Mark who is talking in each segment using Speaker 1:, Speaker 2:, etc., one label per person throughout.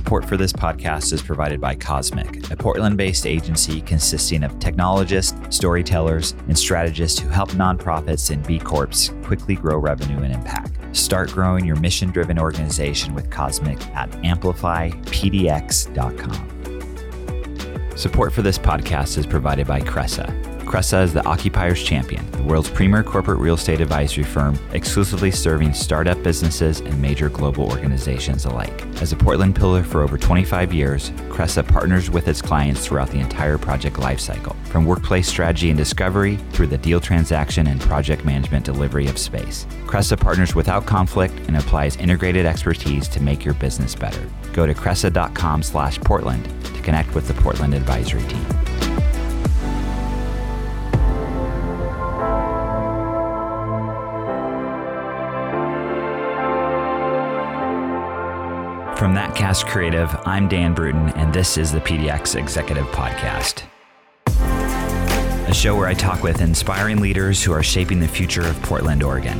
Speaker 1: Support for this podcast is provided by Cosmic, a Portland based agency consisting of technologists, storytellers, and strategists who help nonprofits and B Corps quickly grow revenue and impact. Start growing your mission driven organization with Cosmic at amplifypdx.com. Support for this podcast is provided by Cresa Cresa is the Occupier's Champion, the world's premier corporate real estate advisory firm, exclusively serving startup businesses and major global organizations alike. As a Portland pillar for over 25 years, Cresa partners with its clients throughout the entire project lifecycle, from workplace strategy and discovery through the deal transaction and project management delivery of space. Cresa partners without conflict and applies integrated expertise to make your business better. Go to cresa.com slash Portland to connect with the Portland advisory team. From That Cast Creative, I'm Dan Bruton, and this is the PDX Executive Podcast. A show where I talk with inspiring leaders who are shaping the future of Portland, Oregon.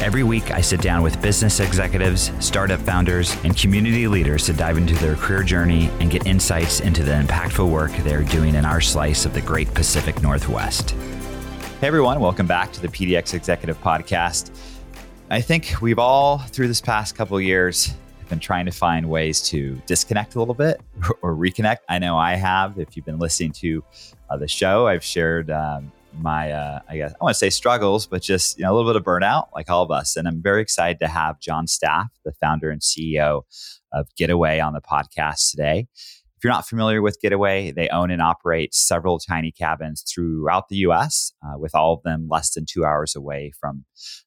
Speaker 1: Every week, I sit down with business executives, startup founders, and community leaders to dive into their career journey and get insights into the impactful work they're doing in our slice of the great Pacific Northwest. Hey, everyone, welcome back to the PDX Executive Podcast. I think we've all, through this past couple years, been trying to find ways to disconnect a little bit or reconnect. I know I have. If you've been listening to uh, the show, I've shared um, my, uh, I guess I want to say struggles, but just you know a little bit of burnout, like all of us. And I'm very excited to have Jon Staff, the founder and CEO of Getaway, on the podcast today. If you're not familiar with Getaway, they own and operate several tiny cabins throughout the US, uh, with all of them less than two hours away from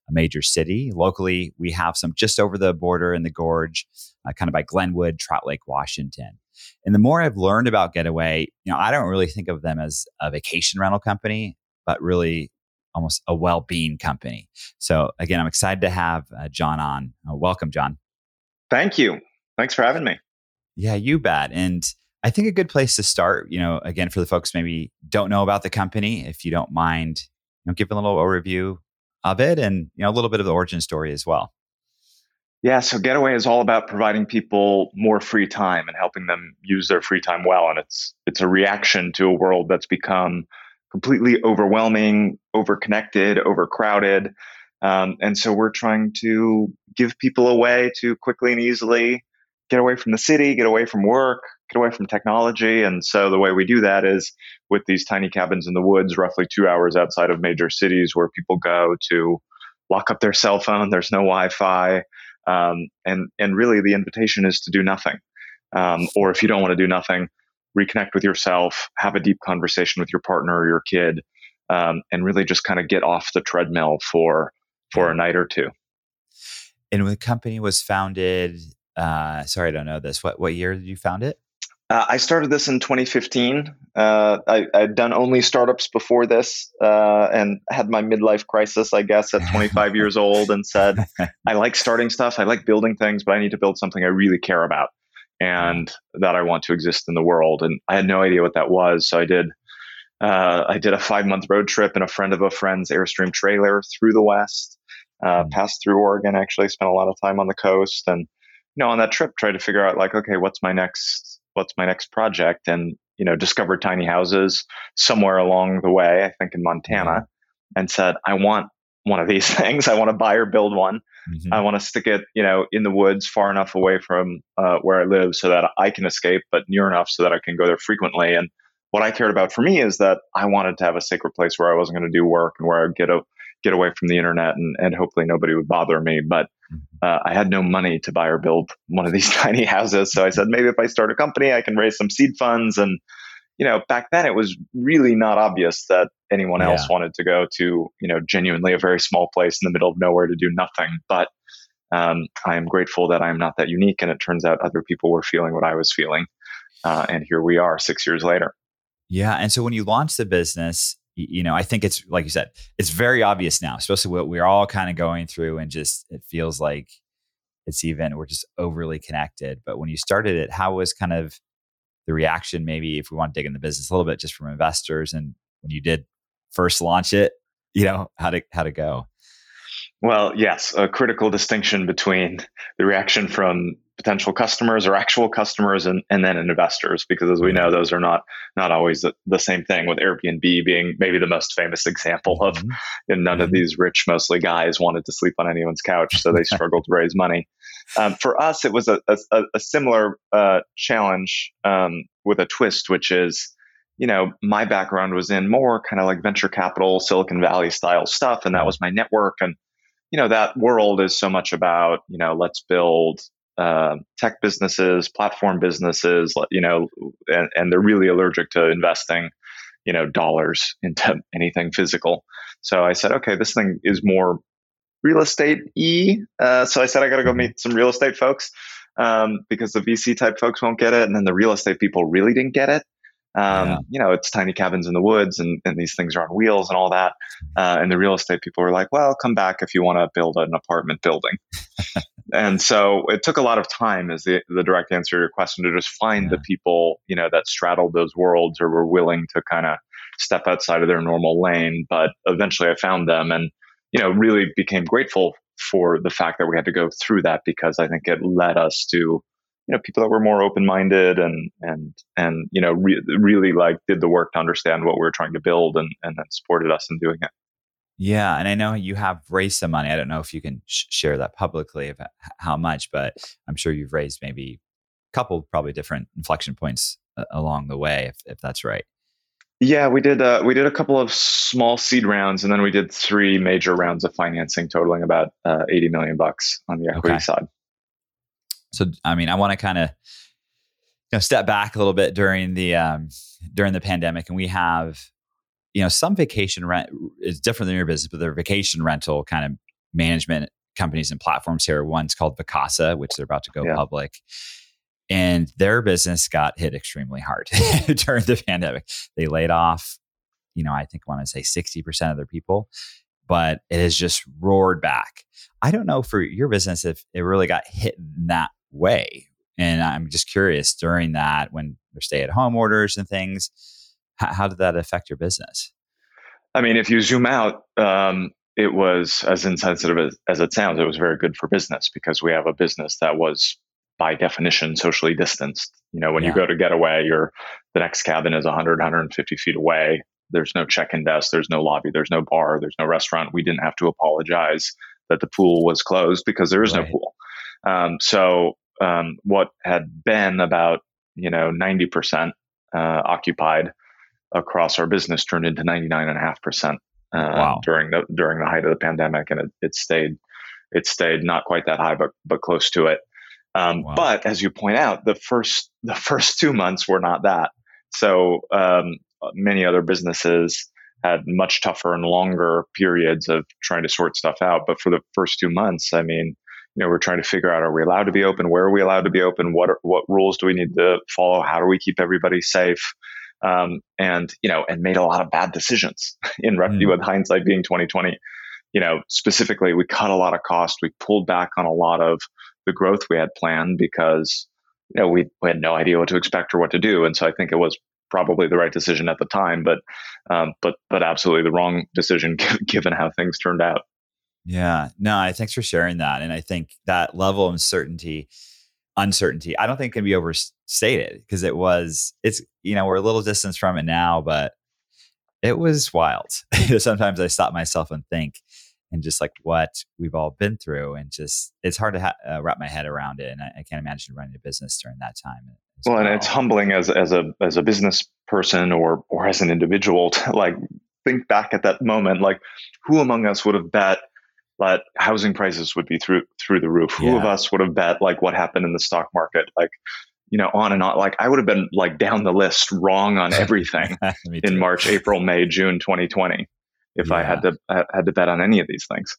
Speaker 1: a major city. Locally, we have some just over the border in the gorge, uh, kind of by Glenwood, Trout Lake, Washington. And the more I've learned about Getaway, you know, I don't really think of them as a vacation rental company, but really almost a well-being company. So again, I'm excited to have uh, Jon on. Uh, welcome, Jon.
Speaker 2: Thank you. Thanks for having me.
Speaker 1: Yeah, you bet. And I think a good place to start, you know, again, for the folks maybe don't know about the company, if you don't mind, you know, giving a little overview of it and, you know, a little bit of the origin story as well.
Speaker 2: Yeah, so Getaway is all about providing people more free time and helping them use their free time well. And it's it's a reaction to a world that's become completely overwhelming, overconnected, overcrowded. Um, and so we're trying to give people a way to quickly and easily get away from the city, get away from work, get away from technology. And so the way we do that is with these tiny cabins in the woods, roughly two hours outside of major cities, where people go to lock up their cell phone. There's no Wi-Fi, um, and and really the invitation is to do nothing. Um, or if you don't want to do nothing, reconnect with yourself, have a deep conversation with your partner or your kid, um, and really just kind of get off the treadmill for for a night or two.
Speaker 1: And when the company was founded uh, sorry, I don't know this. What what year did you found it?
Speaker 2: Uh, I started this in 2015. Uh, I, had done only startups before this, uh, and had my midlife crisis, I guess, at 25 years old, and said, "I like starting stuff. I like building things, but I need to build something I really care about, and that I want to exist in the world." And I had no idea what that was, so I did. Uh, I did a five month road trip in a friend of a friend's Airstream trailer through the West, uh, mm. passed through Oregon. Actually, spent a lot of time on the coast, and you know on that trip try to figure out like okay what's my next what's my next project? And you know discovered tiny houses somewhere along the way i think in montana mm-hmm. and said i want one of these things. I want to buy or build one. Mm-hmm. i want to stick it you know in the woods far enough away from uh, where i live so that i can escape but near enough so that i can go there frequently. And what i cared about for me is that i wanted to have a sacred place where i wasn't going to do work and where i'd get a get away from the internet and, and hopefully nobody would bother me. But uh, I had no money to buy or build one of these tiny houses. So I said, maybe if I start a company, I can raise some seed funds. And, you know, back then it was really not obvious that anyone else yeah. wanted to go to, you know, genuinely a very small place in the middle of nowhere to do nothing. But um, I am grateful that I am not that unique. And it turns out other people were feeling what I was feeling. Uh, and here we are six years later.
Speaker 1: Yeah. And so when you launched the business, you know, I think it's like you said, it's very obvious now, especially what we're all kind of going through, and just it feels like it's even we're just overly connected. But when you started it, how was kind of the reaction? Maybe if we want to dig in the business a little bit, just from investors, and when you did first launch it, you know, how to how to go.
Speaker 2: Well, yes, a critical distinction between the reaction from potential customers or actual customers and, and then investors because as we know those are not not always the, the same thing with airbnb being maybe the most famous example of mm-hmm. none mm-hmm. of these rich mostly guys wanted to sleep on anyone's couch so they struggled to raise money um, for us it was a, a, a similar uh, challenge um, with a twist which is you know my background was in more kind of like venture capital silicon valley style stuff and that was my network and you know that world is so much about you know let's build uh, tech businesses, platform businesses, you know, and, and they're really allergic to investing, you know, dollars into anything physical. So I said, okay, this thing is more real estate e. Uh, so I said, I got to go meet some real estate folks um, because the VC type folks won't get it, and then the real estate people really didn't get it. Um, yeah. You know, it's tiny cabins in the woods, and, and these things are on wheels and all that. Uh, and the real estate people were like, "Well, come back if you want to build an apartment building." and so it took a lot of time, as the the direct answer to your question, to just find yeah. the people you know that straddled those worlds or were willing to kind of step outside of their normal lane. But eventually, I found them, and you know, really became grateful for the fact that we had to go through that because I think it led us to you know people that were more open minded and and and you know re- really like did the work to understand what we were trying to build and and then supported us in doing it.
Speaker 1: Yeah, and I know you have raised some money. I don't know if you can sh- share that publicly about how much, but I'm sure you've raised maybe a couple probably different inflection points uh, along the way, if if that's right.
Speaker 2: Yeah, we did. Uh, we did a couple of small seed rounds, and then we did three major rounds of financing, totaling about uh, eighty million bucks on the equity okay. side.
Speaker 1: So, I mean, I want to kind of you know step back a little bit during the um, during the pandemic, and we have you know some vacation rent is different than your business, but they're vacation rental kind of management companies and platforms here. One's called Vacasa, which they're about to go yeah. public. And their business got hit extremely hard during the pandemic. They laid off, you know, I think I want to say 60% of their people but it has just roared back. I don't know for your business if it really got hit in that way. And I'm just curious during that when there's stay at home orders and things, how, how, did that affect your business?
Speaker 2: I mean, if you zoom out, um, it was as insensitive as, as it sounds, it was very good for business because we have a business that was by definition socially distanced. You know, when yeah. you go to get away, you're the next cabin is 100, 150 feet away. There's no check-in desk, there's no lobby, there's no bar, there's no restaurant. We didn't have to apologize that the pool was closed because there is right. no pool. Um, so um, what had been about you know 90% uh, occupied across our business turned into 99.5% uh, wow. during the during the height of the pandemic, and it, it stayed it stayed not quite that high, but but close to it. Um, wow. But as you point out, the first the first two months were not that. So um, many other businesses had much tougher and longer periods of trying to sort stuff out. But for the first two months, I mean, you know, we're trying to figure out: Are we allowed to be open? Where are we allowed to be open? What are, what rules do we need to follow? How do we keep everybody safe? Um, and you know, and made a lot of bad decisions in mm. with hindsight being twenty twenty. You know, specifically, we cut a lot of cost. We pulled back on a lot of the growth we had planned because you know we, we had no idea what to expect or what to do. And so I think it was probably the right decision at the time, but um, but but absolutely the wrong decision given how things turned out.
Speaker 1: Yeah, no, thanks for sharing that. And I think that level of uncertainty, uncertainty, I don't think can be overstated because it was, it's, you know, we're a little distance from it now, but it was wild. Sometimes I stop myself and think, and just like what we've all been through, and just it's hard to ha- uh, wrap my head around it. And I, I, can't imagine running a business during that time.
Speaker 2: Well, well, and it's humbling as as a as a business person or or as an individual to like think back at that moment, like who among us would have bet that housing prices would be through through the roof. Yeah. Who of us would have bet like what happened in the stock market? Like, you know, on and on. Like I would have been like down the list wrong on everything in March, April, May, June 2020 if yeah. I had to had to bet on any of these things.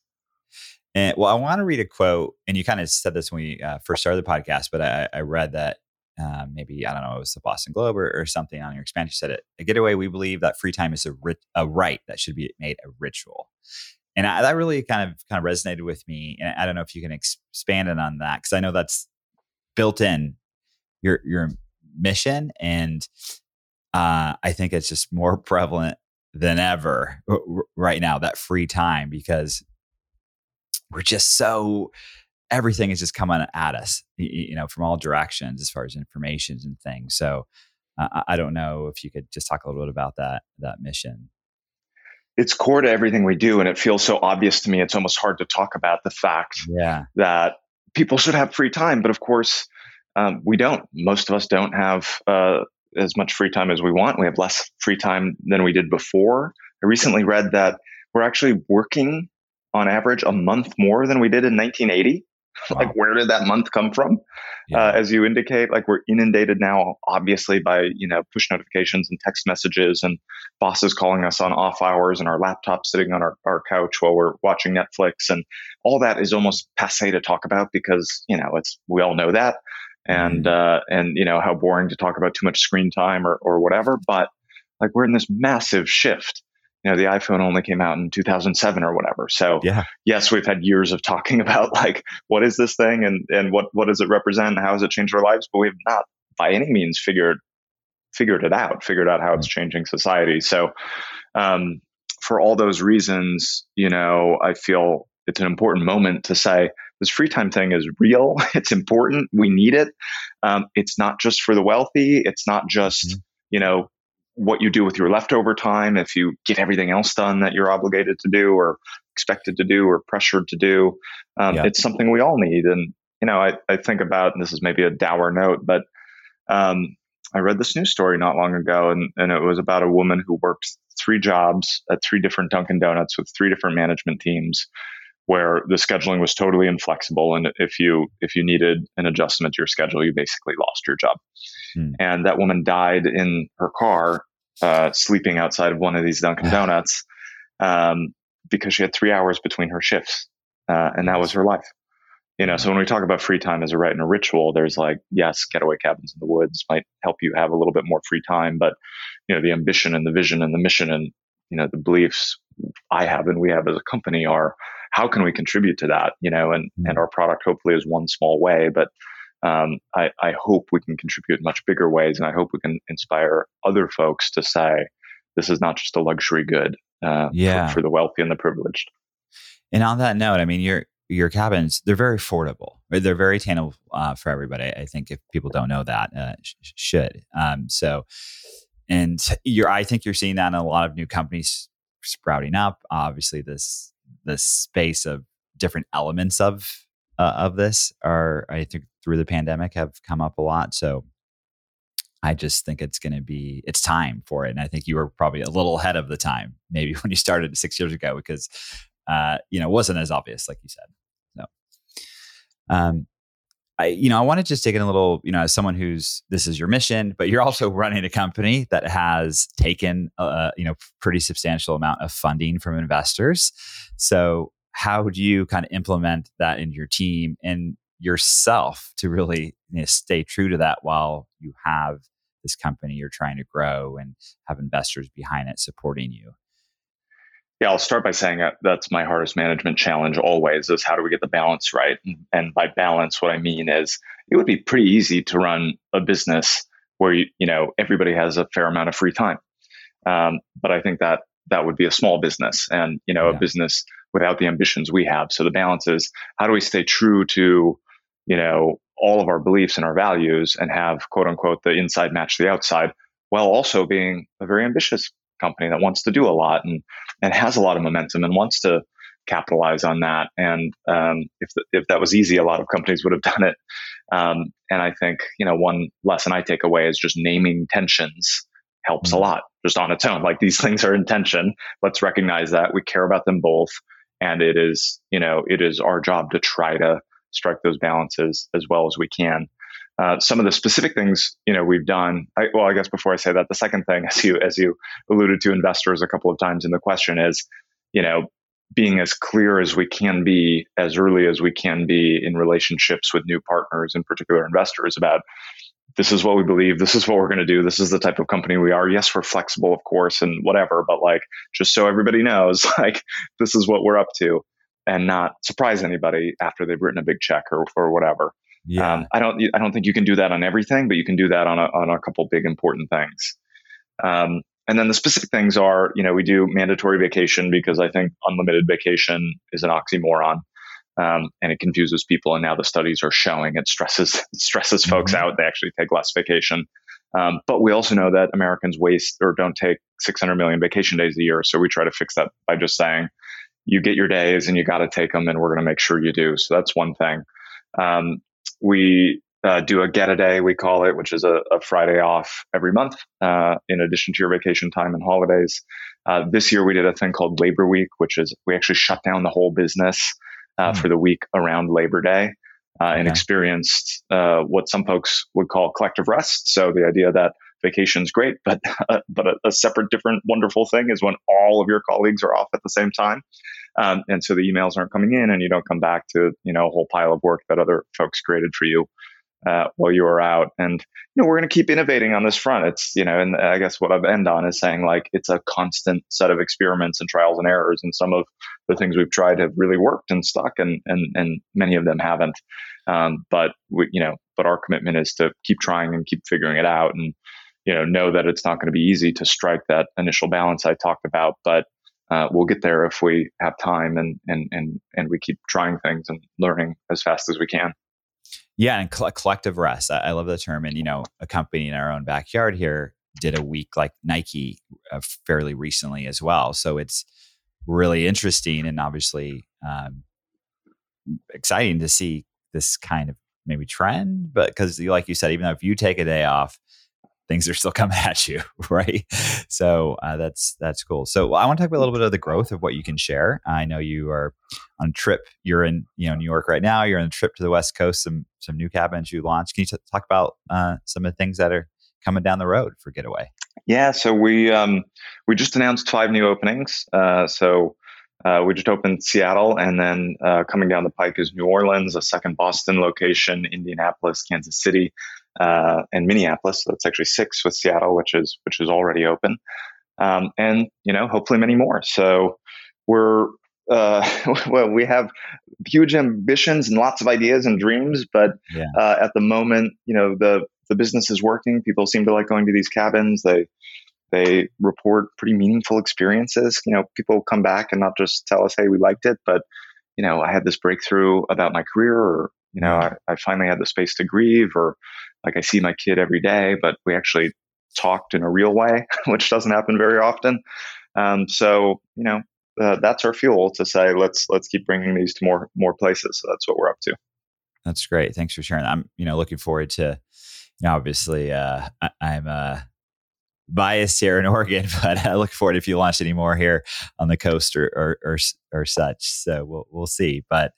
Speaker 1: And well, I want to read a quote, and you kind of said this when we uh, first started the podcast, but I, I read that uh, maybe I don't know, it was the Boston Globe or, or something on your expansion. You said it. A getaway, we believe that free time is a, rit- a right that should be made a ritual and I, that really kind of kind of resonated with me. And I don't know if you can expand it on that because I know that's built in your your mission, and uh, I think it's just more prevalent than ever right now that free time because we're just so everything is just coming at us, you know, from all directions as far as information and things. So uh, I don't know if you could just talk a little bit about that that mission.
Speaker 2: It's core to everything we do, and it feels so obvious to me. It's almost hard to talk about the fact
Speaker 1: yeah.
Speaker 2: that people should have free time, but of course, um, we don't. Most of us don't have uh, as much free time as we want. We have less free time than we did before. I recently read that we're actually working on average a month more than we did in 1980. Wow. like, where did that month come from? Yeah. Uh, as you indicate, like we're inundated now, obviously, by you know push notifications and text messages, and bosses calling us on off hours, and our laptop sitting on our, our couch while we're watching Netflix, and all that is almost passe to talk about because you know it's we all know that, and mm-hmm. uh, and you know how boring to talk about too much screen time or or whatever, but like we're in this massive shift you know the iphone only came out in 2007 or whatever. So
Speaker 1: yeah.
Speaker 2: yes we've had years of talking about like what is this thing and and what what does it represent and how has it changed our lives? But we've not by any means figured figured it out figured out how it's changing society. So um, for all those reasons you know i feel it's an important moment to say this free time thing is real it's important we need it. Um, it's not just for the wealthy it's not just mm-hmm. you know what you do with your leftover time, if you get everything else done that you're obligated to do or expected to do or pressured to do. Um, yeah. It's something we all need. And, you know, I, I think about, and this is maybe a dour note, but um, I read this news story not long ago, and, and it was about a woman who worked three jobs at three different Dunkin' Donuts with three different management teams where the scheduling was totally inflexible and if you if you needed an adjustment to your schedule you basically lost your job hmm. and that woman died in her car uh, sleeping outside of one of these Dunkin' Donuts um, because she had three hours between her shifts, uh, and that was her life. You know, so when we talk about free time as a rite and a ritual, there's like, yes, getaway cabins in the woods might help you have a little bit more free time, but you know, the ambition and the vision and the mission and you know the beliefs I have and we have as a company are how can we contribute to that? You know, and mm-hmm. and our product hopefully is one small way, but um, I, I, hope we can contribute in much bigger ways, and I hope we can inspire other folks to say this is not just a luxury good uh,
Speaker 1: yeah.
Speaker 2: for, for, the wealthy and the privileged.
Speaker 1: And on that note, I mean, your your cabins they're very affordable. They're very attainable uh, for everybody. I think if people don't know that, uh, sh- should. Um, so, and you're, I think you're seeing that in a lot of new companies sprouting up. Obviously, this this space of different elements of uh, of this are, I think, through the pandemic have come up a lot. So I just think it's going to be it's time for it, and I think you were probably a little ahead of the time, maybe when you started six years ago, because uh, you know it wasn't as obvious, like you said. So, um, I you know I want to just take in a little, you know, as someone who's this is your mission, but you're also running a company that has taken a you know pretty substantial amount of funding from investors. So how do you kind of implement that in your team and yourself to really you know, stay true to that while you have this company you're trying to grow and have investors behind it supporting you?
Speaker 2: Yeah, I'll start by saying that that's my hardest management challenge always is how do we get the balance right? And by balance, what I mean is it would be pretty easy to run a business where you, you know everybody has a fair amount of free time. Um, but I think that that would be a small business and you know yeah. a business without the ambitions we have. So the balance is how do we stay true to, you know, all of our beliefs and our values and have quote unquote the inside match the outside while also being a very ambitious company that wants to do a lot and, and has a lot of momentum and wants to capitalize on that. And um, if, the, if that was easy, a lot of companies would have done it. Um, and I think, you know, one lesson I take away is just naming tensions helps a mm. lot just on its own. Like these things are in tension. Let's recognize that we care about them both and it is you know it is our job to try to strike those balances as well as we can. Uh, some of the specific things you know we've done. I, well, I guess before I say that, the second thing, as you as you alluded to investors a couple of times in the question, is you know being as clear as we can be as early as we can be in relationships with new partners, in particular investors, about this is what we believe this is what we're going to do this is the type of company we are yes we're flexible of course and whatever but like just so everybody knows like this is what we're up to and not surprise anybody after they've written a big check or, or whatever
Speaker 1: yeah. Um,
Speaker 2: i don't i don't think you can do that on everything but you can do that on a, on a couple big important things um, and then the specific things are you know we do mandatory vacation because i think unlimited vacation is an oxymoron Um, and it confuses people. And now the studies are showing it stresses it stresses mm-hmm. folks out. They actually take less vacation. Um, but we also know that Americans waste or don't take 600 million vacation days a year. So we try to fix that by just saying, you get your days and you got to take them, and we're going to make sure you do. So that's one thing. Um, we uh, do a get a day, we call it, which is a, a Friday off every month, uh, in addition to your vacation time and holidays. Uh, this year we did a thing called Labor Week, which is we actually shut down the whole business mm. for the week around Labor Day. Uh, and experienced uh, what some folks would call collective rest. So the idea that vacation's great, but uh, but a, a, separate, different, wonderful thing is when all of your colleagues are off at the same time, um, and so the emails aren't coming in, and you don't come back to you know a whole pile of work that other folks created for you uh, while you were out. And you know, we're going to keep innovating on this front. It's you know, and I guess what I've end on is saying like it's a constant set of experiments and trials and errors. And some of the things we've tried have really worked and stuck, and and and many of them haven't. Um, but we, you know, but our commitment is to keep trying and keep figuring it out, and you know, know that it's not going to be easy to strike that initial balance I talked about, but uh, we'll get there if we have time and and and and we keep trying things and learning as fast as we can.
Speaker 1: Yeah, and collective rest. I, I, love the term. And you know, a company in our own backyard here did a week like Nike uh, fairly recently as well. So it's really interesting and obviously um, exciting to see this kind of maybe trend. But because, like you said, even though if you take a day off, things are still coming at you, right? So uh, that's that's cool. So I want to talk a little bit of the growth of what you can share. I know you are on a trip. You're in you know New York right now. You're on a trip to the West Coast. Some some new cabins you launched. Can you t- talk about uh, some of the things that are coming down the road for Getaway?
Speaker 2: Yeah. So we um, we just announced five new openings. Uh, so. Uh, we just opened Seattle, and then uh, coming down the pike is New Orleans, a second Boston location, Indianapolis, Kansas City, uh, and Minneapolis. So that's actually six with Seattle, which is which is already open, um, and you know hopefully many more. So we're uh, well, we have huge ambitions and lots of ideas and dreams, but yeah. uh, at the moment, you know the the business is working. People seem to like going to these cabins. They they report pretty meaningful experiences. You know, people come back and not just tell us, "Hey, we liked it," but you know, I had this breakthrough about my career, or you know, I, I finally had the space to grieve, or like I see my kid every day, but we actually talked in a real way, which doesn't happen very often. Um, so you know, uh, that's our fuel to say let's let's keep bringing these to more more places. So that's what we're up to.
Speaker 1: That's great. Thanks for sharing. I'm you know looking forward to. You know, obviously, uh, I, am uh, biased here in Oregon, but I look forward if you launch any more here on the coast or or or, or such. So we'll we'll see. But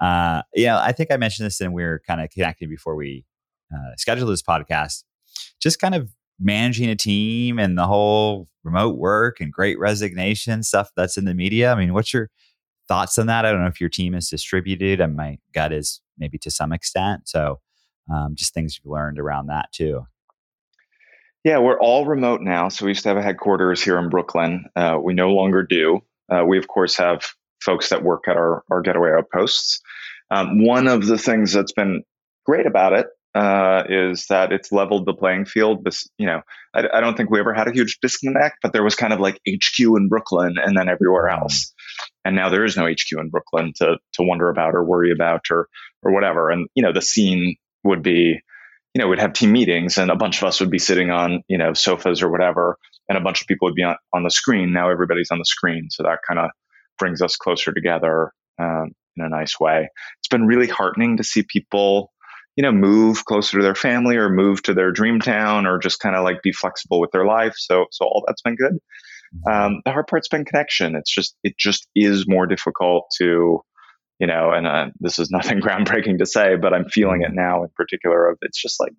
Speaker 1: uh, know, I think I mentioned this and we were kind of connecting before we uh, schedule this podcast, just kind of managing a team and the whole remote work and great resignation stuff that's in the media. I mean, what's your thoughts on that? I don't know if your team is distributed, and my gut is maybe to some extent. So, um, just things you've learned around that too.
Speaker 2: Yeah, we're all remote now. So we used to have a headquarters here in Brooklyn. Uh, we no longer do. Uh, we of course have folks that work at our, our getaway outposts. Um, one of the things that's been great about it uh, is that it's leveled the playing field. This, you know, I, I, don't think we ever had a huge disconnect, but there was kind of like HQ in Brooklyn and then everywhere mm. else. And now there is no HQ in Brooklyn to to wonder about or worry about or or whatever. And you know, the scene would be, you know, we'd have team meetings and a bunch of us would be sitting on you know sofas or whatever, and a bunch of people would be on on the screen. Now everybody's on the screen, so that kind of brings us closer together um, in a nice way. It's been really heartening to see people you know, move closer to their family or move to their dream town or just kind of like be flexible with their life. So, so all that's been good. Mm-hmm. Um, the hard part's been connection. It's just, it just is more difficult to, you know, and uh, this is nothing groundbreaking to say, but I'm feeling it mm-hmm. now in particular of it's just like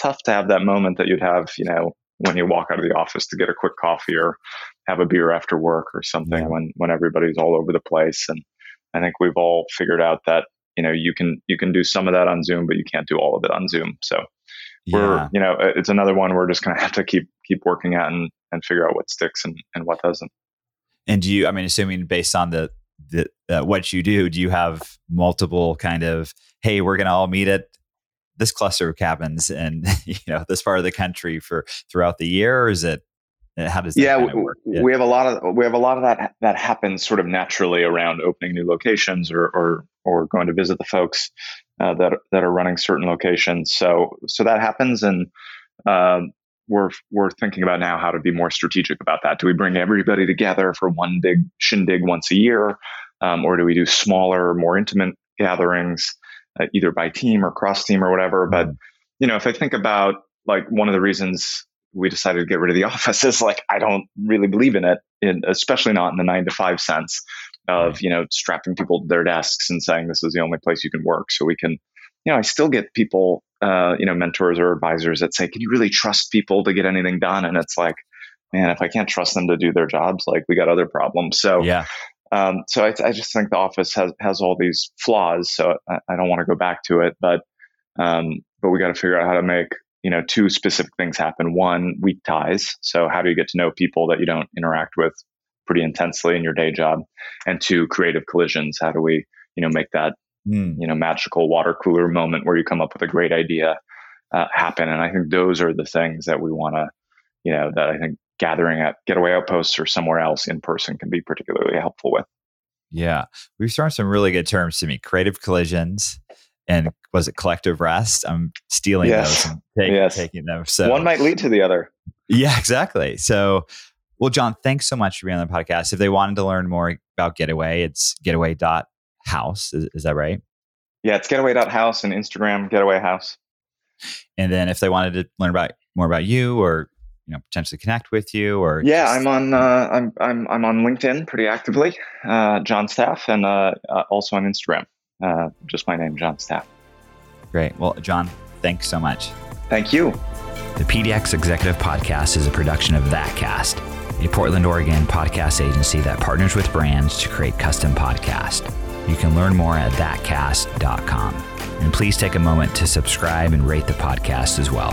Speaker 2: tough to have that moment that you'd have, you know, when you walk out of the office to get a quick coffee or have a beer after work or something yeah. when, when everybody's all over the place. And I think we've all figured out that you know you can you can do some of that on zoom but you can't do all of it on zoom so yeah. we're you know it's another one we're just going to have to keep keep working at and and figure out what sticks and and what doesn't
Speaker 1: and do you i mean assuming based on the the uh, what you do do you have multiple kind of hey we're going to all meet at this cluster of cabins and you know this part of the country for throughout the year or is it How does
Speaker 2: yeah,
Speaker 1: kind of?
Speaker 2: Yeah. we have a lot of we have a lot of that that happens sort of naturally around opening new locations or or or going to visit the folks uh, that that are running certain locations. So so that happens, and um, we're we're thinking about now how to be more strategic about that. Do we bring everybody together for one big shindig once a year, um, or do we do smaller, more intimate gatherings, uh, either by team or cross team or whatever? But mm-hmm. you know, if I think about like one of the reasons we decided to get rid of the office is like I don't really believe in it, in, especially not in the nine to five sense of you know strapping people to their desks and saying this is the only place you can work. So we can, you know, I still get people, uh, you know, mentors or advisors that say, "Can you really trust people to get anything done?" And it's like, man, if I can't trust them to do their jobs, like we got other problems. So
Speaker 1: yeah.
Speaker 2: Um, so I, I, just think the office has has all these flaws. So I, I don't want to go back to it, but um, but we got to figure out how to make you know two specific things happen. One, weak ties. So how do you get to know people that you don't interact with pretty intensely in your day job? And two, creative collisions. How do we you know make that mm. you know magical water cooler moment where you come up with a great idea uh, happen? And I think those are the things that we want to you know that I think gathering at getaway outposts or somewhere else in person can be particularly helpful with.
Speaker 1: Yeah, we've thrown some really good terms to me: creative collisions, and was it collective rest? I'm stealing yes. those and take, yes. taking them. So
Speaker 2: one might lead to the other.
Speaker 1: Yeah, exactly. So, well, Jon, thanks so much for being on the podcast. If they wanted to learn more about Getaway, it's getaway.house. Is, is that right?
Speaker 2: Yeah, it's getaway.house and Instagram getaway house.
Speaker 1: And then if they wanted to learn about more about you or you know potentially connect with you or
Speaker 2: yeah just... i'm on uh, I'm, I'm i'm on linkedin pretty actively uh, jon staff and uh, uh also on instagram uh, just my name, Jon Staff.
Speaker 1: Great. Well, Jon, thanks so much.
Speaker 2: Thank you.
Speaker 1: The PDX Executive Podcast is a production of ThatCast, a Portland, Oregon podcast agency that partners with brands to create custom podcasts. You can learn more at thatcast.com. And please take a moment to subscribe and rate the podcast as well.